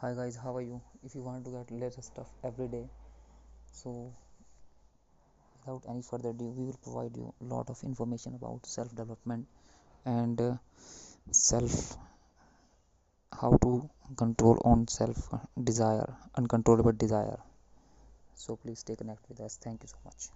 hi guys how are you? If you want to get latest stuff every day so without any further ado we will provide you a lot of information about self development and uh, self how to control on self uh, desire uncontrollable desire. So please stay connected with us. Thank you so much.